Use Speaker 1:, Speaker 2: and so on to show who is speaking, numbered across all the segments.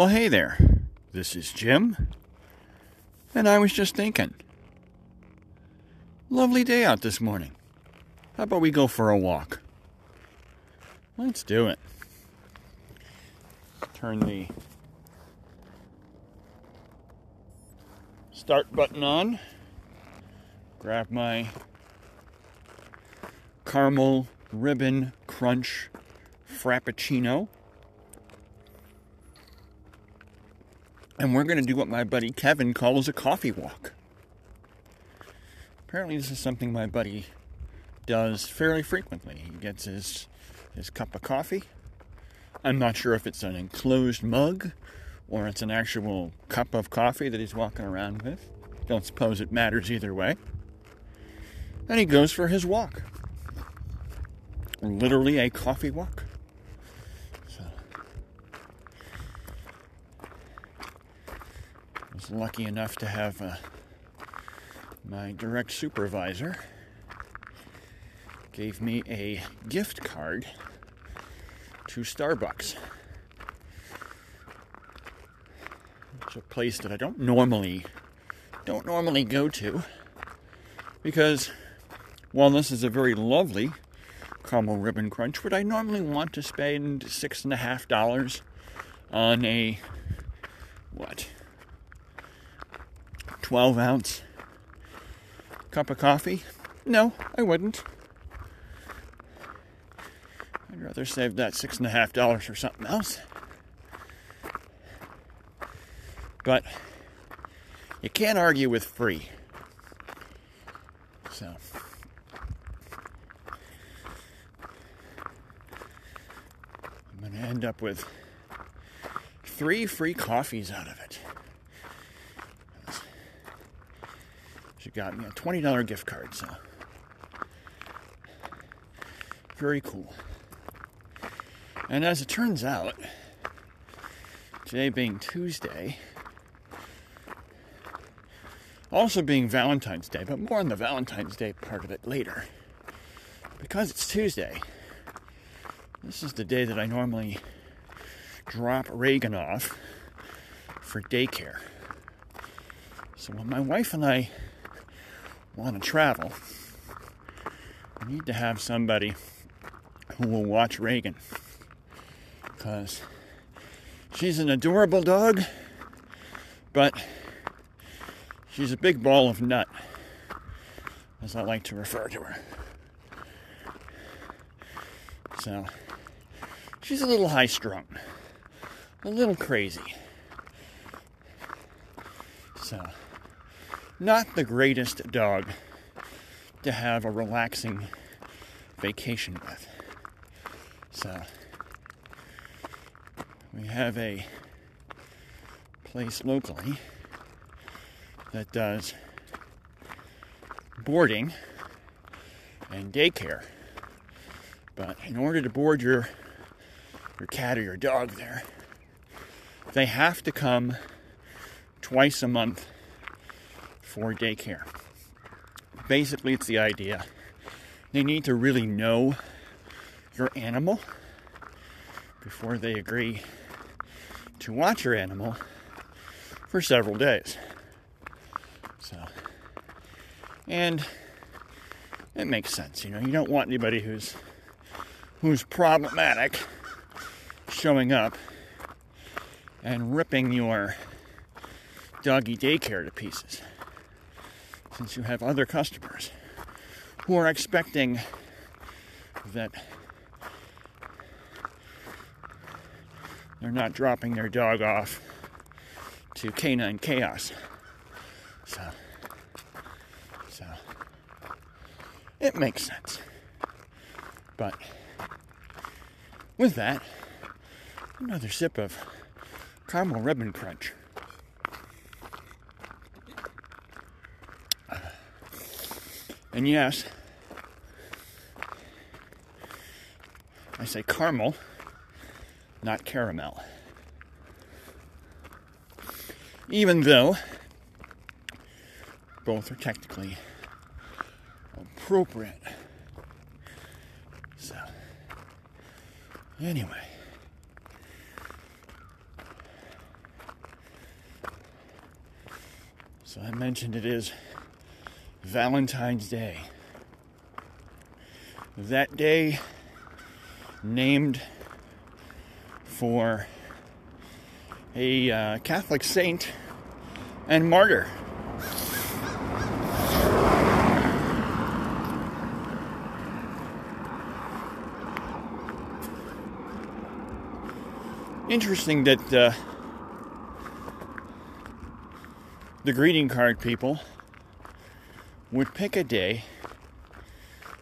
Speaker 1: Well, hey there. This is Jim. And I was just thinking. Lovely day out this morning. How about we go for a walk? Let's do it. Turn the start button on. Grab my caramel ribbon crunch frappuccino. And we're going to do what my buddy Kevin calls a coffee walk. Apparently, this is something my buddy does fairly frequently. He gets his, his cup of coffee. I'm not sure if it's an enclosed mug or it's an actual cup of coffee that he's walking around with. Don't suppose it matters either way. And he goes for his walk. Literally a coffee walk. So I lucky enough to have uh, my direct supervisor gave me a gift card to Starbucks. It's a place that I don't normally don't normally go to because while this is a very lovely caramel ribbon crunch, would I normally want to spend six and a half dollars on a what 12 ounce cup of coffee? No, I wouldn't. I'd rather save that six and a half dollars for something else. But you can't argue with free. So. I'm going to end up with three free coffees out of it. Got me a $20 gift card, so. Very cool. And as it turns out, today being Tuesday, also being Valentine's Day, but more on the Valentine's Day part of it later. Because it's Tuesday, this is the day that I normally drop Reagan off for daycare. So when my wife and I want to travel, I need to have somebody who will watch Reagan. Because she's an adorable dog, but she's a big ball of nut, as I like to refer to her. So, she's a little high strung, a little crazy. So, not the greatest dog to have a relaxing vacation with. So, we have a place locally that does boarding and daycare. But in order to board your your cat or your dog there, they have to come twice a month for daycare. Basically, it's the idea they need to really know your animal before they agree to watch your animal for several days. So, and it makes sense, you know. You don't want anybody who's who's problematic showing up and ripping your doggy daycare to pieces. Since you have other customers who are expecting that they're not dropping their dog off to canine chaos. So, so it makes sense. But with that, another sip of caramel ribbon crunch. And yes, I say caramel, not caramel. Even though both are technically appropriate. So, anyway. So I mentioned it is Valentine's Day. That day named for a uh, Catholic saint and martyr. Interesting that uh, the greeting card people would pick a day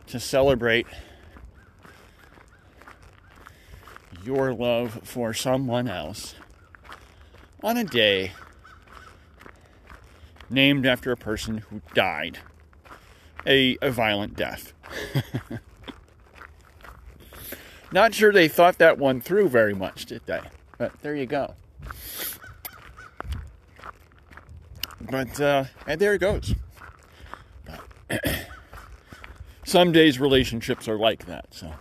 Speaker 1: to celebrate your love for someone else on a day named after a person who died a, a violent death. Not sure they thought that one through very much, did they? But there you go. But uh, and there it goes. But some days relationships are like that, so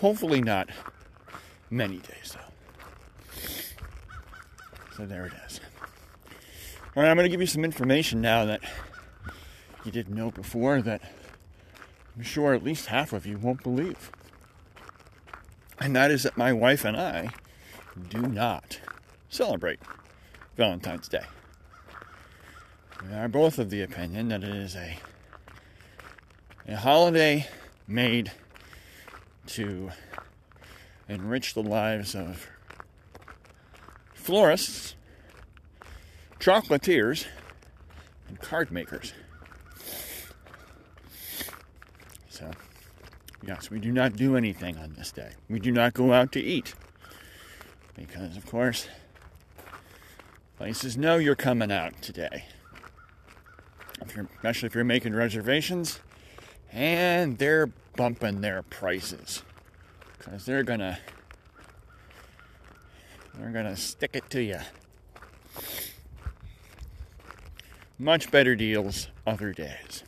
Speaker 1: hopefully not many days though. So there it is. All right, I'm going to give you some information now that you didn't know before that I'm sure at least half of you won't believe and that is that my wife and I do not celebrate Valentine's Day. We are both of the opinion that it is a, a holiday made to enrich the lives of florists, chocolatiers, and card makers. So, Yes, we do not do anything on this day. We do not go out to eat. Because, of course, places know you're coming out today. If especially if you're making reservations, and they're bumping their prices. Because they're gonna they're gonna stick it to you. Much better deals other days.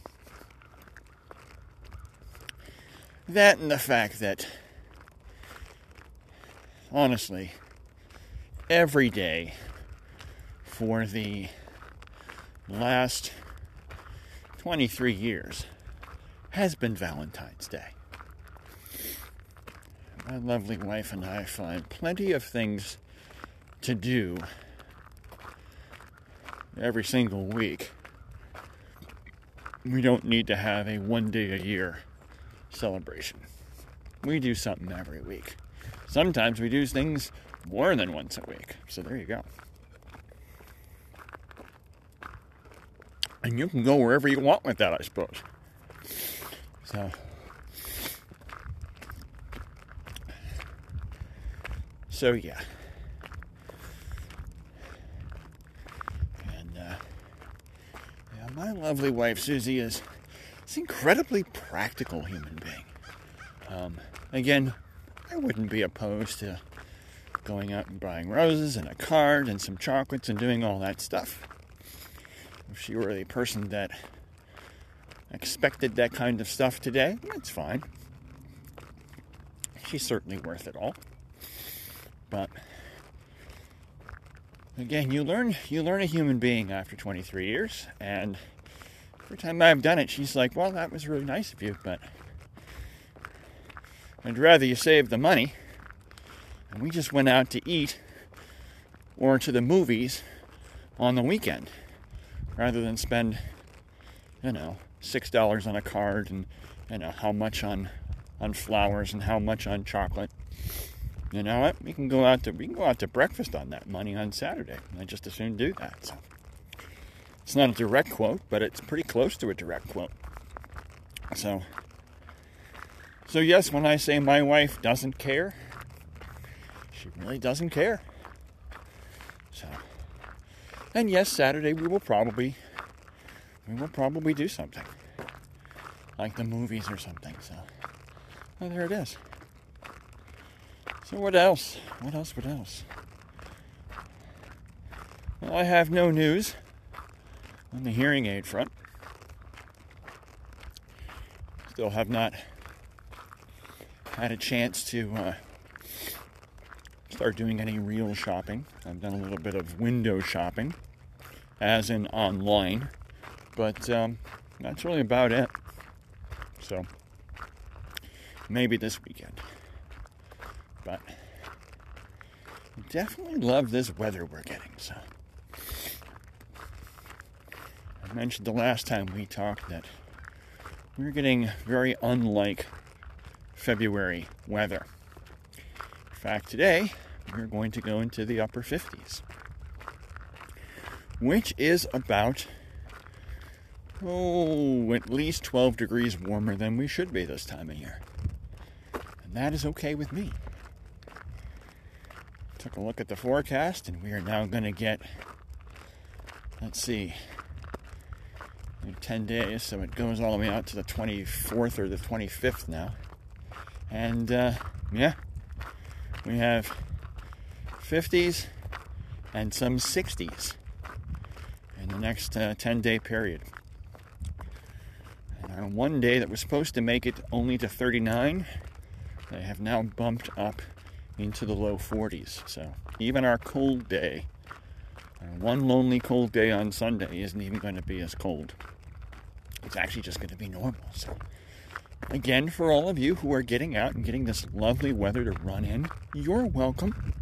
Speaker 1: That and the fact that, honestly, every day for the last 23 years has been Valentine's Day. My lovely wife and I find plenty of things to do every single week. We don't need to have a one day a year celebration. We do something every week. Sometimes we do things more than once a week. So there you go. And you can go wherever you want with that, I suppose. So. So yeah. And uh, yeah, my lovely wife Susie is an incredibly practical human being. Um, again, I wouldn't be opposed to going out and buying roses and a card and some chocolates and doing all that stuff. If she were the person that expected that kind of stuff today, that's fine. She's certainly worth it all. But again, you learn you learn a human being after 23 years and every time I've done it, she's like, Well, that was really nice of you, but I'd rather you save the money. And we just went out to eat or to the movies on the weekend rather than spend, you know, $6 on a card and, know, how much on, on flowers and how much on chocolate. You know what? We can go out to we can go out to breakfast on that money on Saturday. I just as soon do that. So. It's not a direct quote, but it's pretty close to a direct quote. So, so yes, when I say my wife doesn't care, she really doesn't care. So, and yes, Saturday we will probably we will probably do something like the movies or something. So, well, there it is. So what else? What else? What else? Well, I have no news on the hearing aid front. Still have not had a chance to uh, start doing any real shopping. I've done a little bit of window shopping as in online, but um, that's really about it. So maybe this weekend. But definitely love this weather we're getting. So I mentioned the last time we talked that we're getting very unlike February weather. In fact, today we're going to go into the upper 50s, which is about oh, at least 12 degrees warmer than we should be this time of year. And that is okay with me. Took a look at the forecast, and we are now going to get, let's see, 10 days, so it goes all the way out to the 24th or the 25th now. And uh, yeah, we have 50s and some 60s in the next uh, 10 day period. On one day that was supposed to make it only to 39, they have now bumped up into the low 40s. So even our cold day, uh, one lonely cold day on Sunday, isn't even going to be as cold. It's actually just going to be normal. So, again, for all of you who are getting out and getting this lovely weather to run in, you're welcome.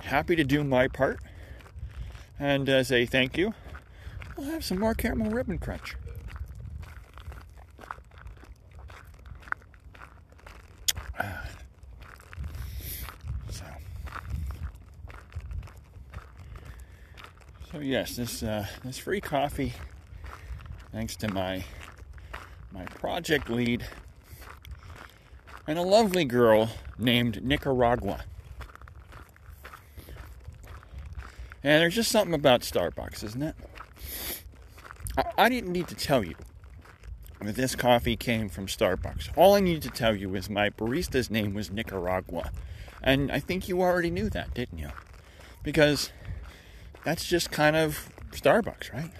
Speaker 1: Happy to do my part. And as a thank you, I'll have some more caramel ribbon crunch. So, so yes, this uh, this free coffee thanks to my my project lead and a lovely girl named Nicaragua. And there's just something about Starbucks, isn't it? I, I didn't need to tell you that this coffee came from Starbucks. All I needed to tell you is my barista's name was Nicaragua. And I think you already knew that, didn't you? Because that's just kind of Starbucks, right?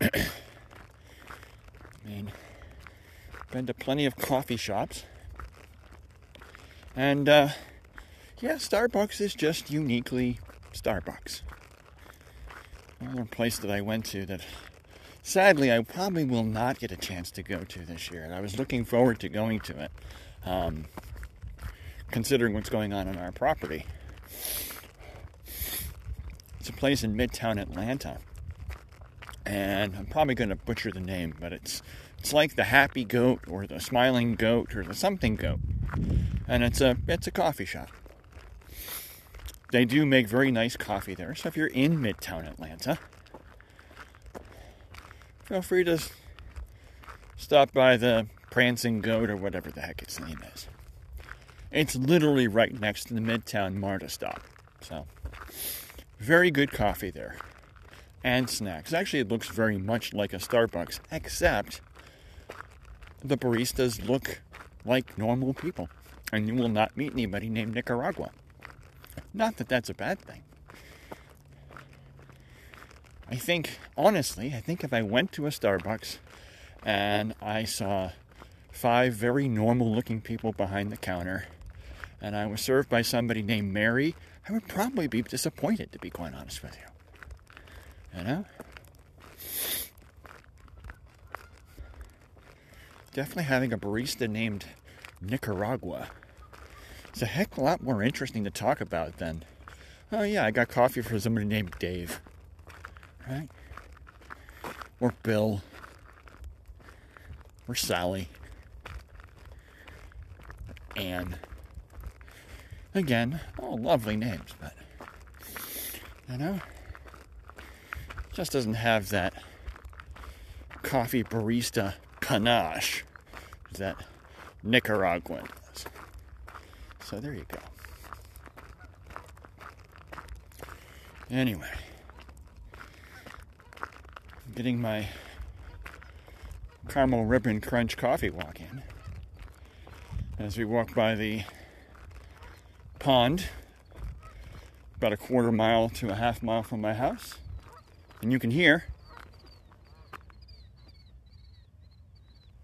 Speaker 1: I mean, been to plenty of coffee shops. And, uh, yeah, Starbucks is just uniquely Starbucks. Another place that I went to that sadly I probably will not get a chance to go to this year. And I was looking forward to going to it, um, considering what's going on in our property. It's a place in Midtown Atlanta and I'm probably going to butcher the name, but it's it's like the happy goat or the smiling goat or the something goat, and it's a it's a coffee shop. They do make very nice coffee there, so if you're in Midtown Atlanta, feel free to stop by the Prancing Goat or whatever the heck its name is. It's literally right next to the Midtown MARTA stop, so very good coffee there and snacks. Actually, it looks very much like a Starbucks, except the baristas look like normal people. And you will not meet anybody named Nicaragua. Not that that's a bad thing. I think, honestly, I think if I went to a Starbucks and I saw five very normal looking people behind the counter and I was served by somebody named Mary, I would probably be disappointed, to be quite honest with you. You know? Definitely having a barista named Nicaragua. It's a heck of a lot more interesting to talk about than, oh yeah, I got coffee for somebody named Dave. Right? Or Bill. Or Sally. Anne. Again, all lovely names, but, you know? just doesn't have that coffee barista panache that Nicaraguan does. So there you go. Anyway, getting my caramel ribbon crunch coffee walk in as we walk by the pond about a quarter mile to a half mile from my house. And you can hear,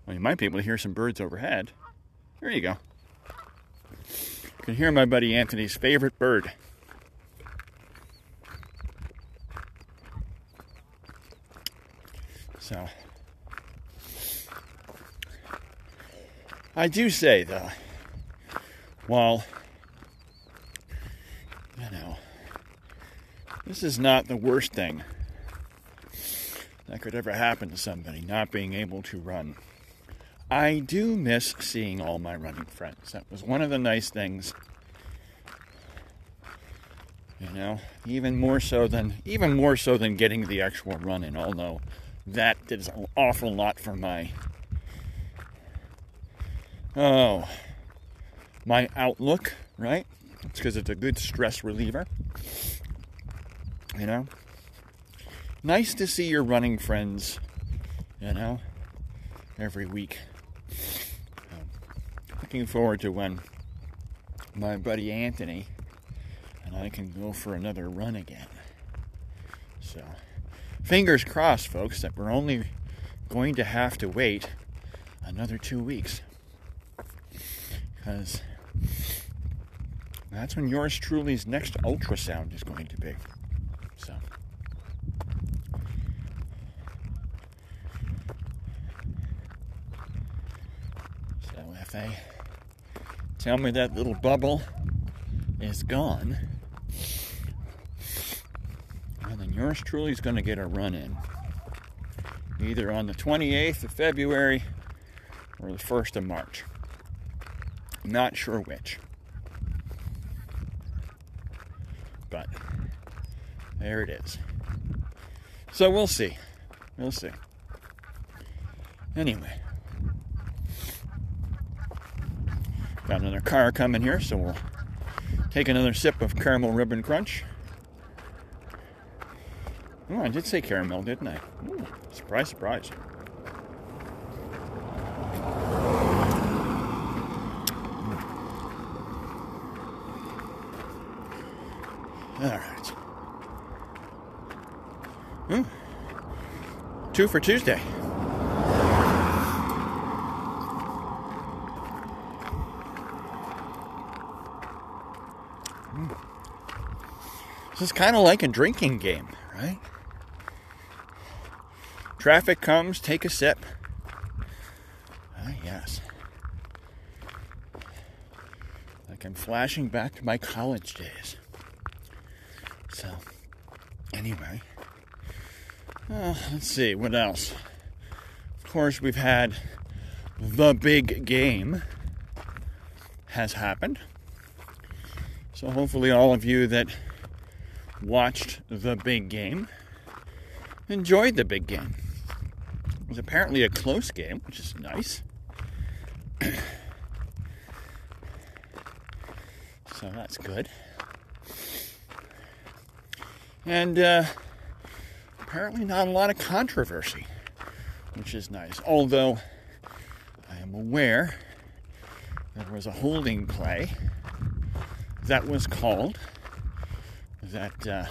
Speaker 1: well, you might be able to hear some birds overhead. There you go. You can hear my buddy Anthony's favorite bird. So, I do say though, while this is not the worst thing that could ever happen to somebody not being able to run. I do miss seeing all my running friends. That was one of the nice things. You know, even more so than even more so than getting the actual run in, although that did an awful lot for my oh my outlook, right? It's because it's a good stress reliever. You know? Nice to see your running friends, you know, every week. Um, looking forward to when my buddy Anthony and I can go for another run again. So, fingers crossed, folks, that we're only going to have to wait another two weeks. Because that's when yours truly's next ultrasound is going to be. So. So if they tell me that little bubble is gone, well, then yours truly is going to get a run in. Either on the 28th of February or the 1st of March. Not sure which. But there it is. So we'll see. We'll see. Anyway, got another car coming here, so we'll take another sip of caramel ribbon crunch. Oh, I did say caramel, didn't I? Ooh, surprise, surprise. All right. Hmm. Two for Tuesday. This is kind of like a drinking game, right? Traffic comes, take a sip. Ah, yes. Like I'm flashing back to my college days. So, anyway, uh, let's see what else. Of course, we've had the big game has happened. So, hopefully, all of you that watched the big game enjoyed the big game. It was apparently a close game, which is nice. so, that's good. And uh, apparently, not a lot of controversy, which is nice. Although, I am aware there was a holding play that was called that uh,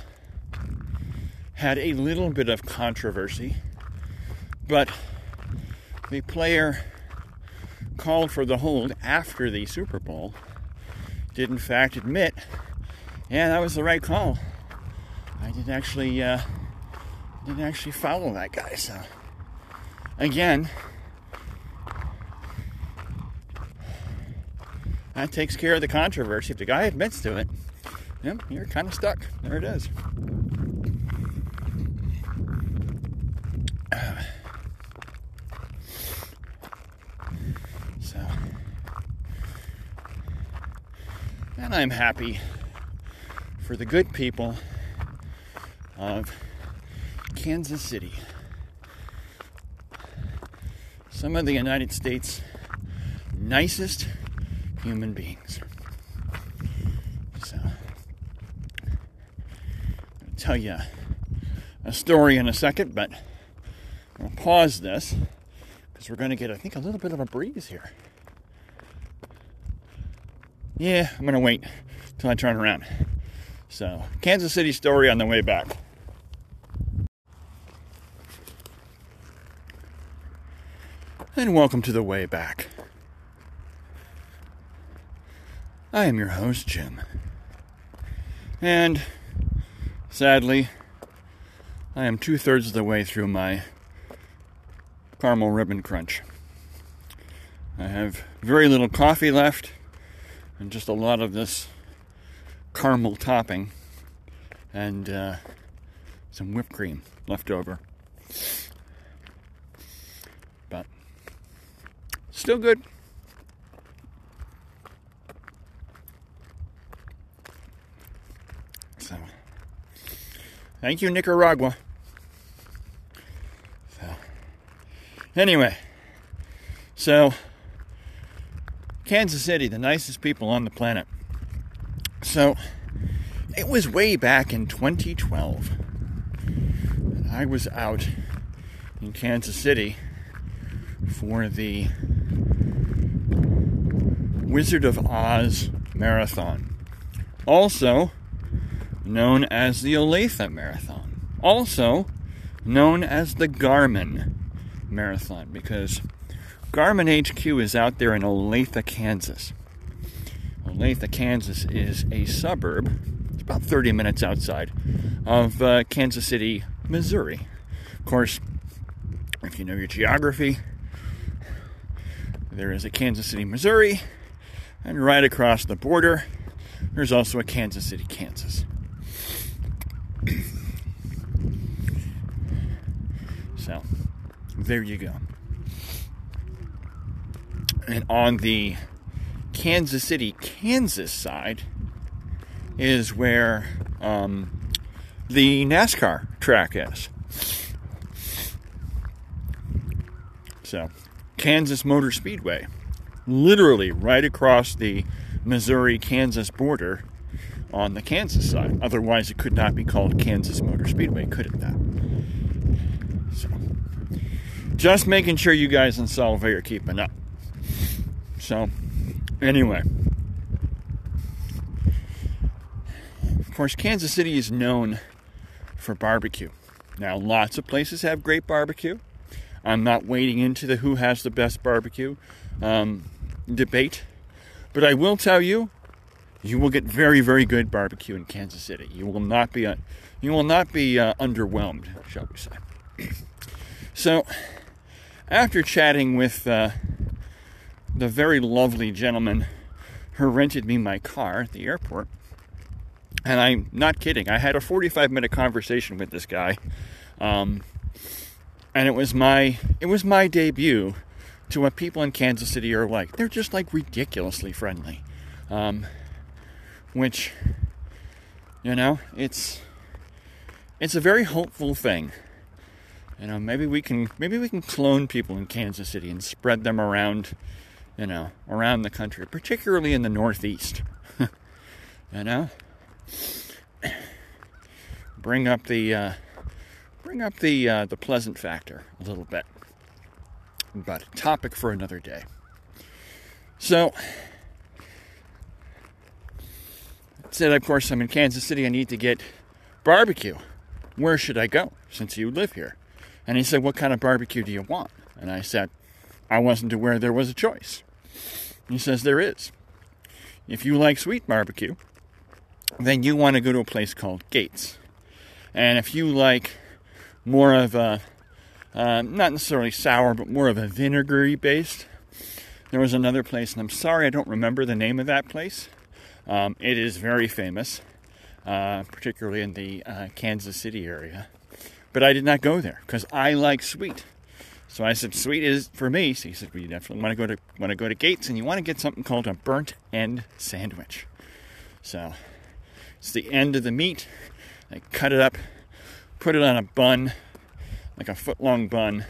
Speaker 1: had a little bit of controversy, but the player called for the hold after the Super Bowl did, in fact, admit, yeah, that was the right call. I didn't actually uh, didn't actually follow that guy. So again, that takes care of the controversy. If the guy admits to it, yeah, you're kind of stuck. There it is. so, and I'm happy for the good people of Kansas City. Some of the United States' nicest human beings. So, I'll tell you a story in a second, but I'll pause this because we're going to get, I think, a little bit of a breeze here. Yeah, I'm going to wait till I turn around. So, Kansas City story on the way back. And welcome to the way back. I am your host, Jim. And sadly, I am two thirds of the way through my caramel ribbon crunch. I have very little coffee left and just a lot of this caramel topping and uh, some whipped cream left over. Still good. So, thank you, Nicaragua. So, anyway, so Kansas City, the nicest people on the planet. So, it was way back in 2012. I was out in Kansas City for the Wizard of Oz Marathon, also known as the Olathe Marathon, also known as the Garmin Marathon, because Garmin HQ is out there in Olathe, Kansas. Olathe, Kansas is a suburb, it's about 30 minutes outside of uh, Kansas City, Missouri. Of course, if you know your geography, there is a Kansas City, Missouri, and right across the border, there's also a Kansas City, Kansas. so, there you go. And on the Kansas City, Kansas side is where um, the NASCAR track is. So, Kansas Motor Speedway, literally right across the Missouri Kansas border on the Kansas side. Otherwise, it could not be called Kansas Motor Speedway, could it not? So, just making sure you guys in Solvay are keeping up. So, anyway. Of course, Kansas City is known for barbecue. Now, lots of places have great barbecue. I'm not wading into the who has the best barbecue um, debate, but I will tell you, you will get very, very good barbecue in Kansas City. You will not be, uh, you will not be uh, underwhelmed, shall we say? so, after chatting with uh, the very lovely gentleman who rented me my car at the airport. And I'm not kidding. I had a 45 minute conversation with this guy, um, and it was my it was my debut to what people in Kansas City are like. They're just like ridiculously friendly, um, which you know it's it's a very hopeful thing. You know, maybe we can maybe we can clone people in Kansas City and spread them around you know, around the country, particularly in the Northeast. you know, bring up the uh, bring up the uh, the pleasant factor a little bit, but topic for another day. So, said, of course, I'm in Kansas City. I need to get barbecue. Where should I go since you live here? And he said, What kind of barbecue do you want? And I said, I wasn't aware there was a choice. He says there is. If you like sweet barbecue, then you want to go to a place called Gates. And if you like more of a, uh, not necessarily sour, but more of a vinegary based, there was another place, and I'm sorry I don't remember the name of that place. Um, it is very famous, uh, particularly in the uh, Kansas City area. But I did not go there because I like sweet. So I said, "Sweet is for me." So he said, "We definitely want to go to want to go to Gates, and you want to get something called a burnt end sandwich." So it's the end of the meat. They cut it up, put it on a bun, like a foot long bun,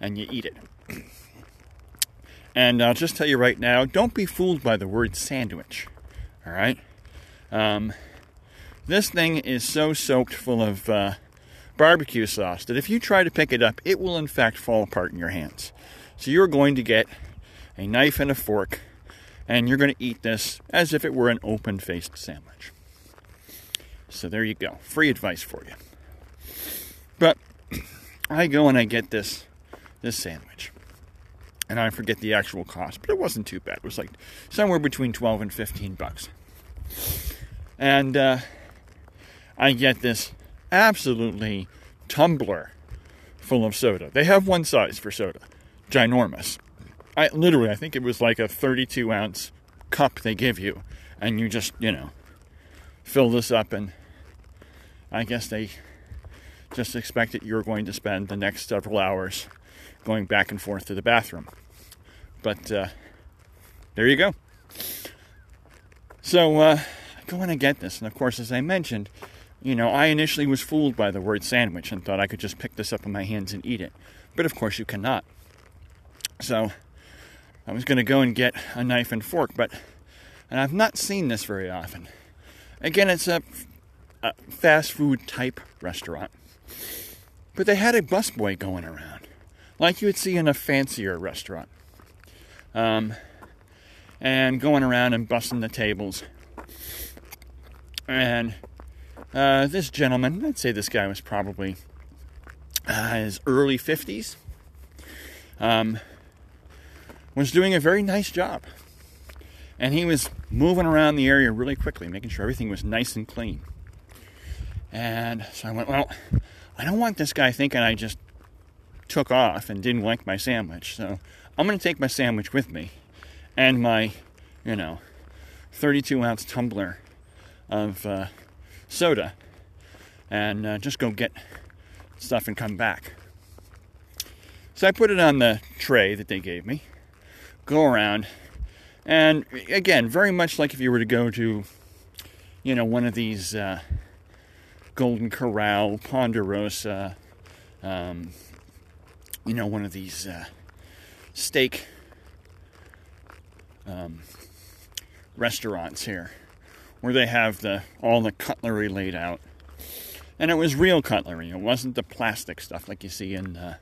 Speaker 1: and you eat it. And I'll just tell you right now, don't be fooled by the word sandwich. All right, um, this thing is so soaked full of. Uh, barbecue sauce that if you try to pick it up, it will in fact fall apart in your hands. So you're going to get a knife and a fork, and you're going to eat this as if it were an open faced sandwich. So there you go. Free advice for you. But I go and I get this this sandwich. And I forget the actual cost, but it wasn't too bad. It was like somewhere between 12 and 15 bucks. And uh, I get this absolutely tumbler full of soda. They have one size for soda, ginormous. I literally, I think it was like a 32 ounce cup they give you, and you just, you know, fill this up, and I guess they just expect that you're going to spend the next several hours going back and forth to the bathroom. But uh, there you go. So uh, I go in and get this, and of course, as I mentioned, you know, I initially was fooled by the word sandwich and thought I could just pick this up in my hands and eat it. But of course, you cannot. So I was going to go and get a knife and fork, but and I've not seen this very often. Again, it's a, a fast food type restaurant, but they had a busboy going around, like you would see in a fancier restaurant, um, and going around and busting the tables. And uh, this gentleman, I'd say this guy was probably uh, his early 50s, um, was doing a very nice job. And he was moving around the area really quickly, making sure everything was nice and clean. And so I went, well, I don't want this guy thinking I just took off and didn't like my sandwich. So I'm going to take my sandwich with me and my, you know, 32 ounce tumbler of uh, soda and uh, just go get stuff and come back. So I put it on the tray that they gave me, go around, and again, very much like if you were to go to, you know, one of these uh, Golden Corral, Ponderosa, um, you know, one of these uh, steak um, restaurants here where they have the all the cutlery laid out. And it was real cutlery. It wasn't the plastic stuff like you see in uh,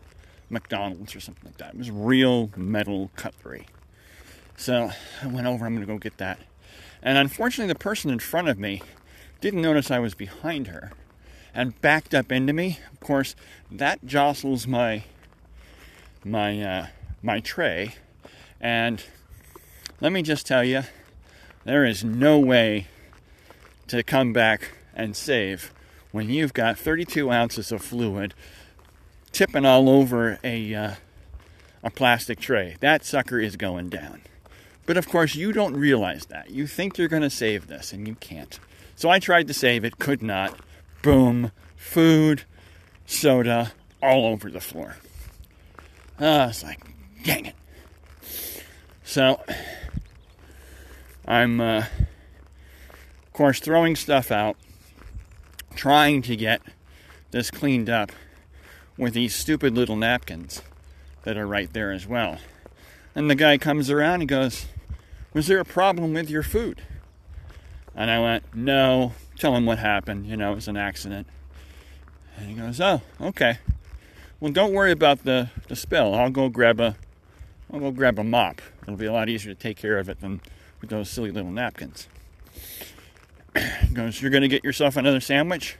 Speaker 1: McDonald's or something like that. It was real metal cutlery. So I went over, I'm going to go get that. And unfortunately, the person in front of me didn't notice I was behind her and backed up into me. Of course, that jostles my my uh, my tray. And let me just tell you, there is no way to come back and save when you've got 32 ounces of fluid tipping all over a uh, a plastic tray. That sucker is going down. But of course, you don't realize that. You think you're going to save this, and you can't. So I tried to save it, could not. Boom, food, soda, all over the floor. Uh, it's like, dang it. So I'm uh, course, throwing stuff out, trying to get this cleaned up with these stupid little napkins that are right there as well. And the guy comes around and goes, Was there a problem with your food? And I went, No. Tell him what happened. You know, it was an accident. And he goes, Oh, okay. Well, don't worry about the, the spill. I'll go grab a I'll go grab a mop. It'll be a lot easier to take care of it than with those silly little napkins goes, You're going to get yourself another sandwich?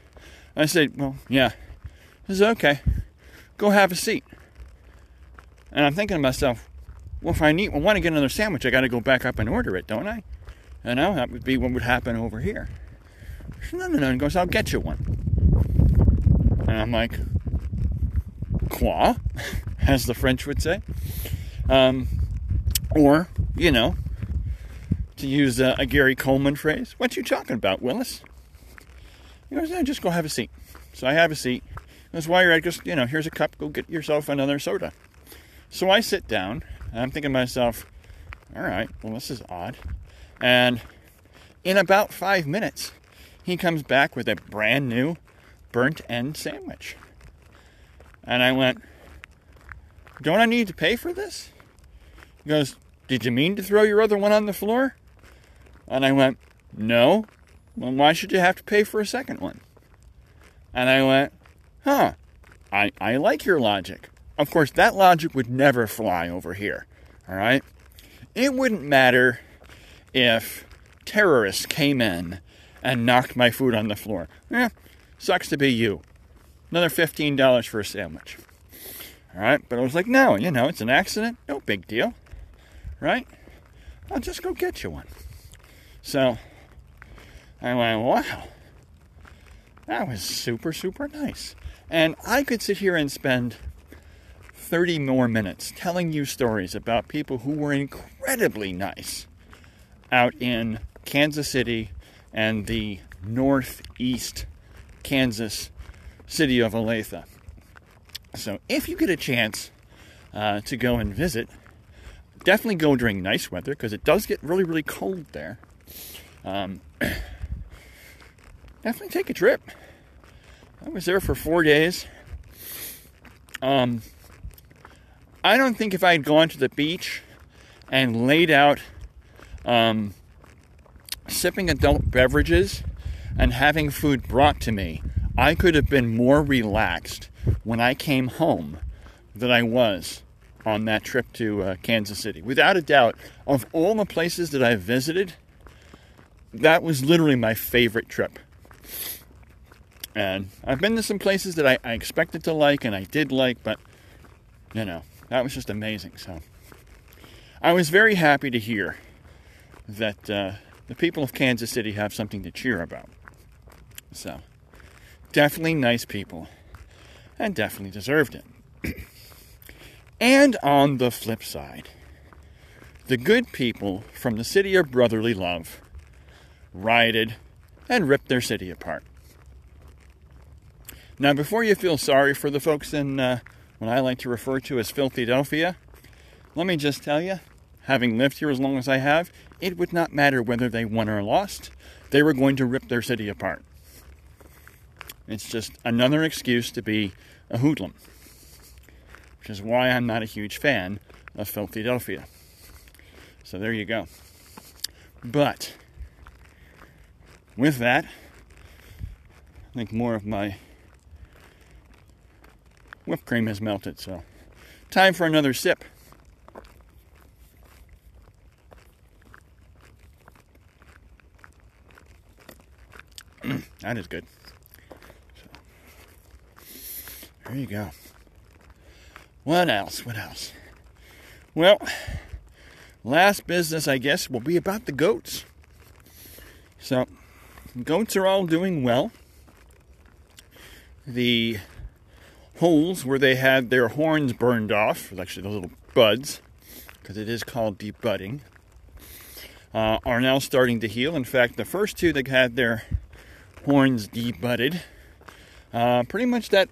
Speaker 1: I said, Well, yeah. He says, Okay, go have a seat. And I'm thinking to myself, Well, if I need, well, want to get another sandwich, I got to go back up and order it, don't I? Know, that would be what would happen over here. No, no, no. He goes, I'll get you one. And I'm like, Quoi? As the French would say. Um, or, you know, to use a, a, Gary Coleman phrase. What you talking about, Willis? He goes, no, just go have a seat. So I have a seat. That's why you're at just, you know, here's a cup, go get yourself another soda. So I sit down, and I'm thinking to myself, all right, well, this is odd. And in about five minutes, he comes back with a brand new burnt end sandwich. And I went, don't I need to pay for this? He goes, did you mean to throw your other one on the floor? And I went, No. Well, why should you have to pay for a second one? And I went, Huh, I, I like your logic. Of course, that logic would never fly over here. All right? It wouldn't matter if terrorists came in and knocked my food on the floor. Eh, sucks to be you. Another $15 for a sandwich. All right? But I was like, no, you know, it's an accident. No big deal. Right? I'll just go get you one. So I went, wow, that was super, super nice. And I could sit here and spend 30 more minutes telling you stories about people who were incredibly nice out in Kansas City and the northeast Kansas city of Olathe. So if you get a chance uh, to go and visit, definitely go during nice weather because it does get really, really cold there. Um, definitely take a trip. I was there for four days. Um, I don't think if I had gone to the beach and laid out um, sipping adult beverages and having food brought to me, I could have been more relaxed when I came home than I was on that trip to uh, Kansas City. Without a doubt, of all the places that I've visited, that was literally my favorite trip. And I've been to some places that I, I expected to like and I did like, but you know, that was just amazing. So I was very happy to hear that uh, the people of Kansas City have something to cheer about. So definitely nice people and definitely deserved it. and on the flip side, the good people from the city of brotherly love rioted and ripped their city apart. Now, before you feel sorry for the folks in uh, what I like to refer to as Philadelphia, let me just tell you, having lived here as long as I have, it would not matter whether they won or lost. They were going to rip their city apart. It's just another excuse to be a hoodlum, which is why I'm not a huge fan of Philadelphia. So there you go. But with that, I think more of my whipped cream has melted, so time for another sip. that is good. So, there you go. What else? What else? Well, last business, I guess, will be about the goats. So, goats are all doing well. The holes where they had their horns burned off, actually the little buds, because it is called debudding, uh, are now starting to heal. In fact, the first two that had their horns debudded, uh, pretty much that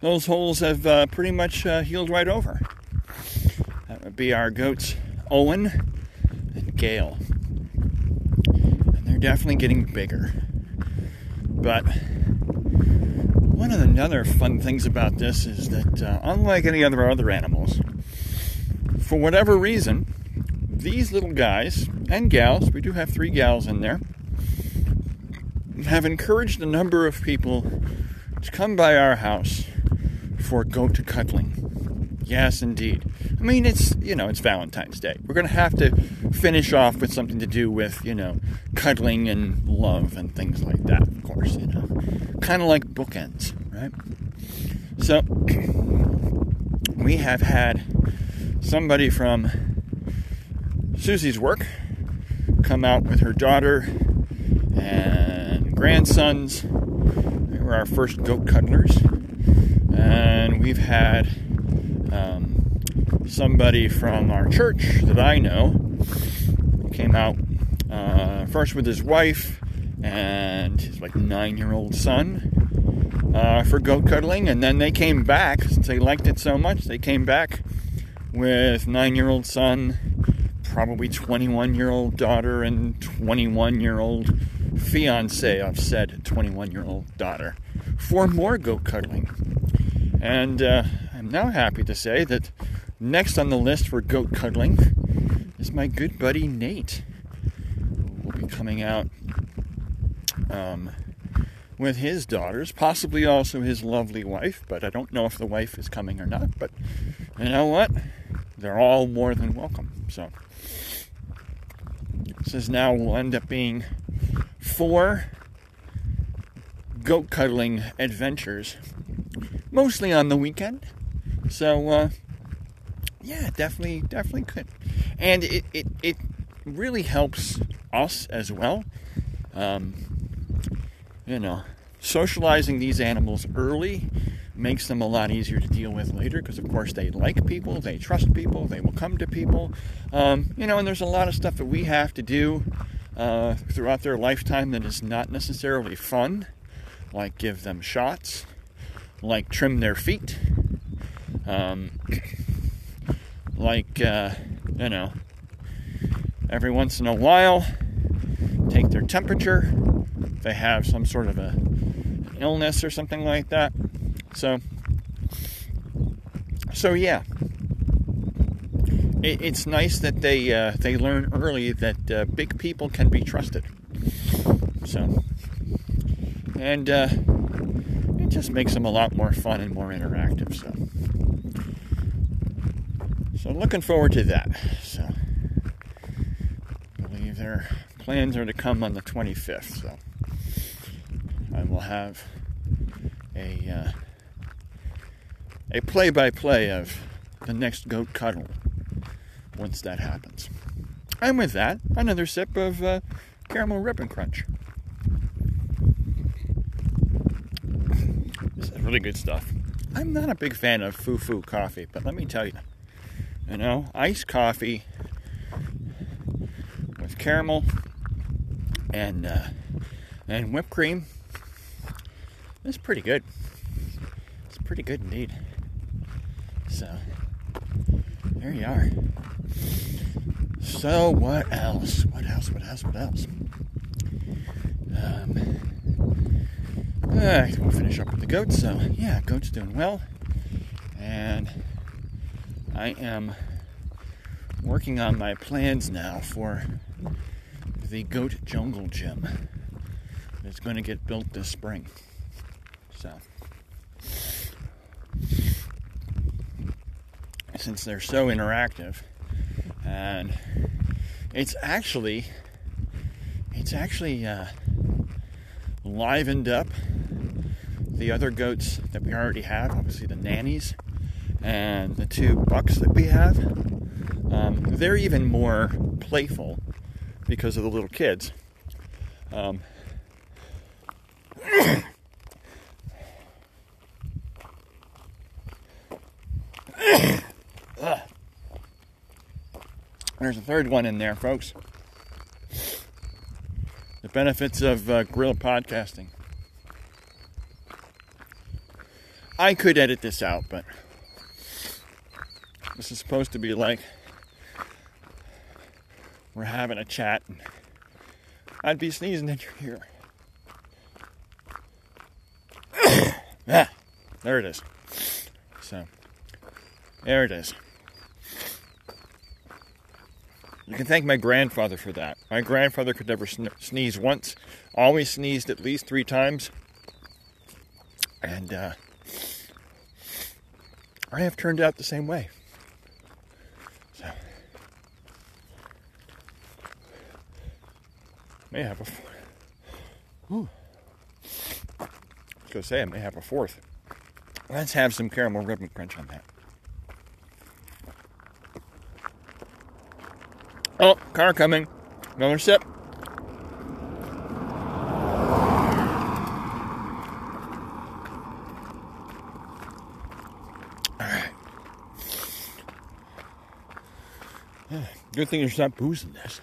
Speaker 1: those holes have uh, pretty much uh, healed right over. That would be our goats Owen and Gale. And they're definitely getting bigger. But one of the other fun things about this is that, uh, unlike any other other animals, for whatever reason, these little guys and gals, we do have three gals in there, have encouraged a number of people to come by our house for goat cuddling. Yes, indeed. I mean, it's, you know, it's Valentine's Day. We're going to have to finish off with something to do with, you know, cuddling and love and things like that, of course, you know. Kind of like bookends, right? So, we have had somebody from Susie's work come out with her daughter and grandsons. They were our first goat cuddlers. And we've had um, somebody from our church that I know came out uh, first with his wife and his like nine year old son uh, for goat cuddling, and then they came back since they liked it so much. They came back with nine year old son, probably 21 year old daughter, and 21 year old fiance of said 21 year old daughter for more goat cuddling. And uh, I'm now happy to say that Next on the list for goat cuddling is my good buddy Nate. Will be coming out um, with his daughters, possibly also his lovely wife, but I don't know if the wife is coming or not. But you know what? They're all more than welcome. So this is now will end up being four goat cuddling adventures, mostly on the weekend. So uh, yeah, definitely, definitely could. And it, it, it really helps us as well. Um, you know, socializing these animals early makes them a lot easier to deal with later because, of course, they like people, they trust people, they will come to people. Um, you know, and there's a lot of stuff that we have to do uh, throughout their lifetime that is not necessarily fun, like give them shots, like trim their feet, um, like, uh, you know, every once in a while, take their temperature. If they have some sort of a illness or something like that. So, so yeah, it, it's nice that they uh, they learn early that uh, big people can be trusted. So, and uh, it just makes them a lot more fun and more interactive. So, so looking forward to that. So, I believe their plans are to come on the 25th. So, I will have a uh, a play-by-play of the next goat cuddle once that happens. And with that, another sip of uh, caramel ribbon crunch. This is really good stuff. I'm not a big fan of foo-foo coffee, but let me tell you, you know, iced coffee with caramel and uh, and whipped cream is pretty good. It's pretty good indeed. So there you are. So what else? What else? What else? What else? Um, uh, we'll finish up with the goats. So yeah, goats doing well, and I am working on my plans now for the goat jungle gym. It's going to get built this spring. So since they're so interactive. And it's actually it's actually uh, livened up the other goats that we already have obviously the nannies and the two bucks that we have. Um, they're even more playful because of the little kids. Um, There's a third one in there, folks. The benefits of uh, grill podcasting. I could edit this out, but this is supposed to be like we're having a chat and I'd be sneezing in your ear. ah, there it is. So, there it is. You can thank my grandfather for that. My grandfather could never sneeze once, always sneezed at least three times. And uh, I have turned out the same way. So, may have a. Ooh. I was going to say, I may have a fourth. Let's have some caramel ribbon crunch on that. Oh, car coming. Another sip. Good thing there's not booze in this.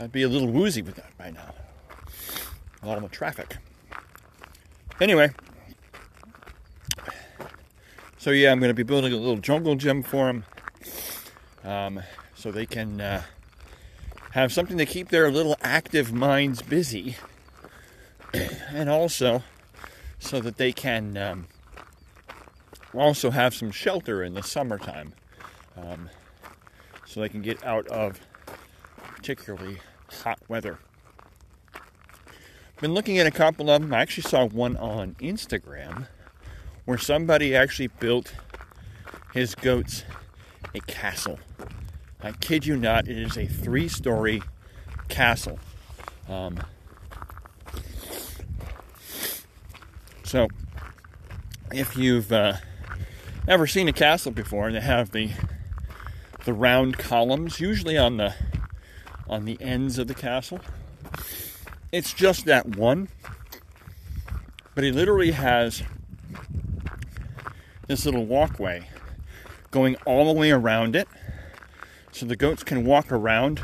Speaker 1: I'd be a little woozy with that by now. A lot of the traffic. Anyway, so yeah, I'm going to be building a little jungle gym for them, um, so they can uh, have something to keep their little active minds busy, and also so that they can um, also have some shelter in the summertime, um, so they can get out of particularly hot weather. Been looking at a couple of them. I actually saw one on Instagram where somebody actually built his goats a castle. I kid you not, it is a three story castle. Um, so, if you've uh, ever seen a castle before, and they have the the round columns, usually on the on the ends of the castle. It's just that one, But he literally has this little walkway going all the way around it so the goats can walk around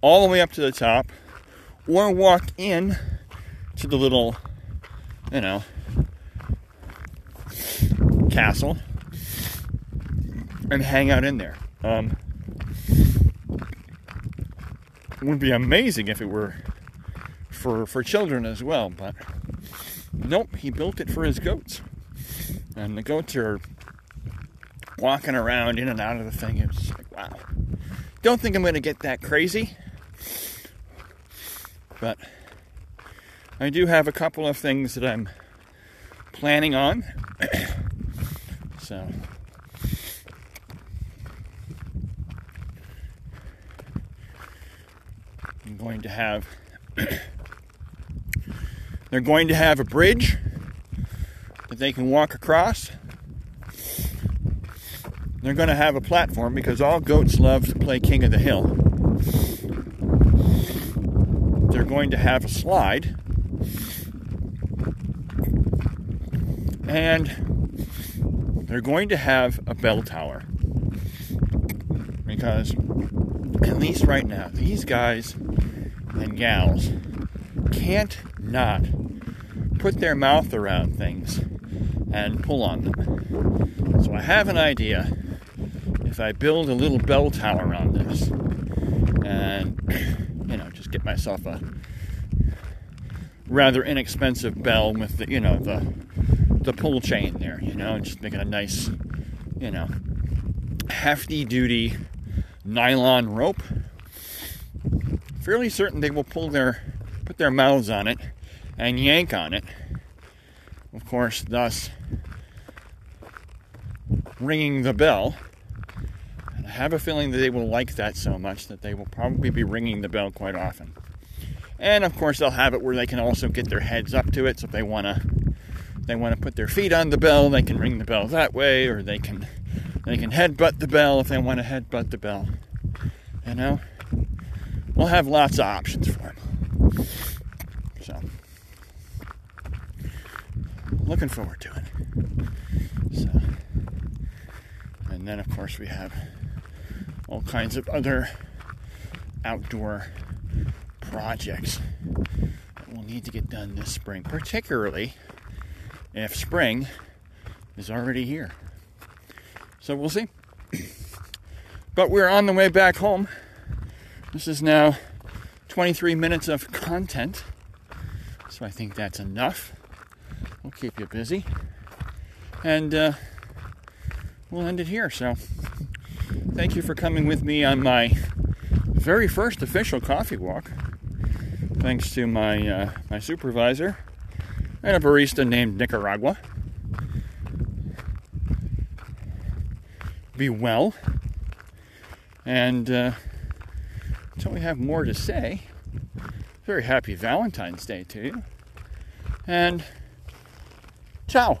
Speaker 1: all the way up to the top or walk in to the little, you know, castle and hang out in there. Um, it would be amazing if it were for for children as well, but nope, he built it for his goats, and the goats are walking around in and out of the thing. It It's like wow. Don't think I'm going to get that crazy, but I do have a couple of things that I'm planning on. so I'm going to have they're going to have a bridge that they can walk across. They're going to have a platform because all goats love to play King of the Hill. They're going to have a slide. And they're going to have a bell tower. Because, at least right now, these guys and gals can't not put their mouth around things and pull on them. So I have an idea. If I build a little bell tower on this and, you know, just get myself a rather inexpensive bell with the, you know, the the pull chain there, you know, just making a nice, you know, hefty duty nylon rope. Fairly certain they will pull their put their mouths on it and yank on it. Of course, thus ringing the bell. Have a feeling that they will like that so much that they will probably be ringing the bell quite often. And of course, they'll have it where they can also get their heads up to it. So if they want to, they want to put their feet on the bell, they can ring the bell that way, or they can, they can headbutt the bell if they want to headbutt the bell. You know, we'll have lots of options for them. So, looking forward to it. So, and then of course we have all kinds of other outdoor projects that will need to get done this spring, particularly if spring is already here. So we'll see. But we're on the way back home. This is now 23 minutes of content. So I think that's enough. We'll keep you busy. And uh, we'll end it here. So thank you for coming with me on my very first official coffee walk thanks to my uh, my supervisor and a barista named Nicaragua. Be well, and uh, until we have more to say, very happy Valentine's Day to you, and ciao.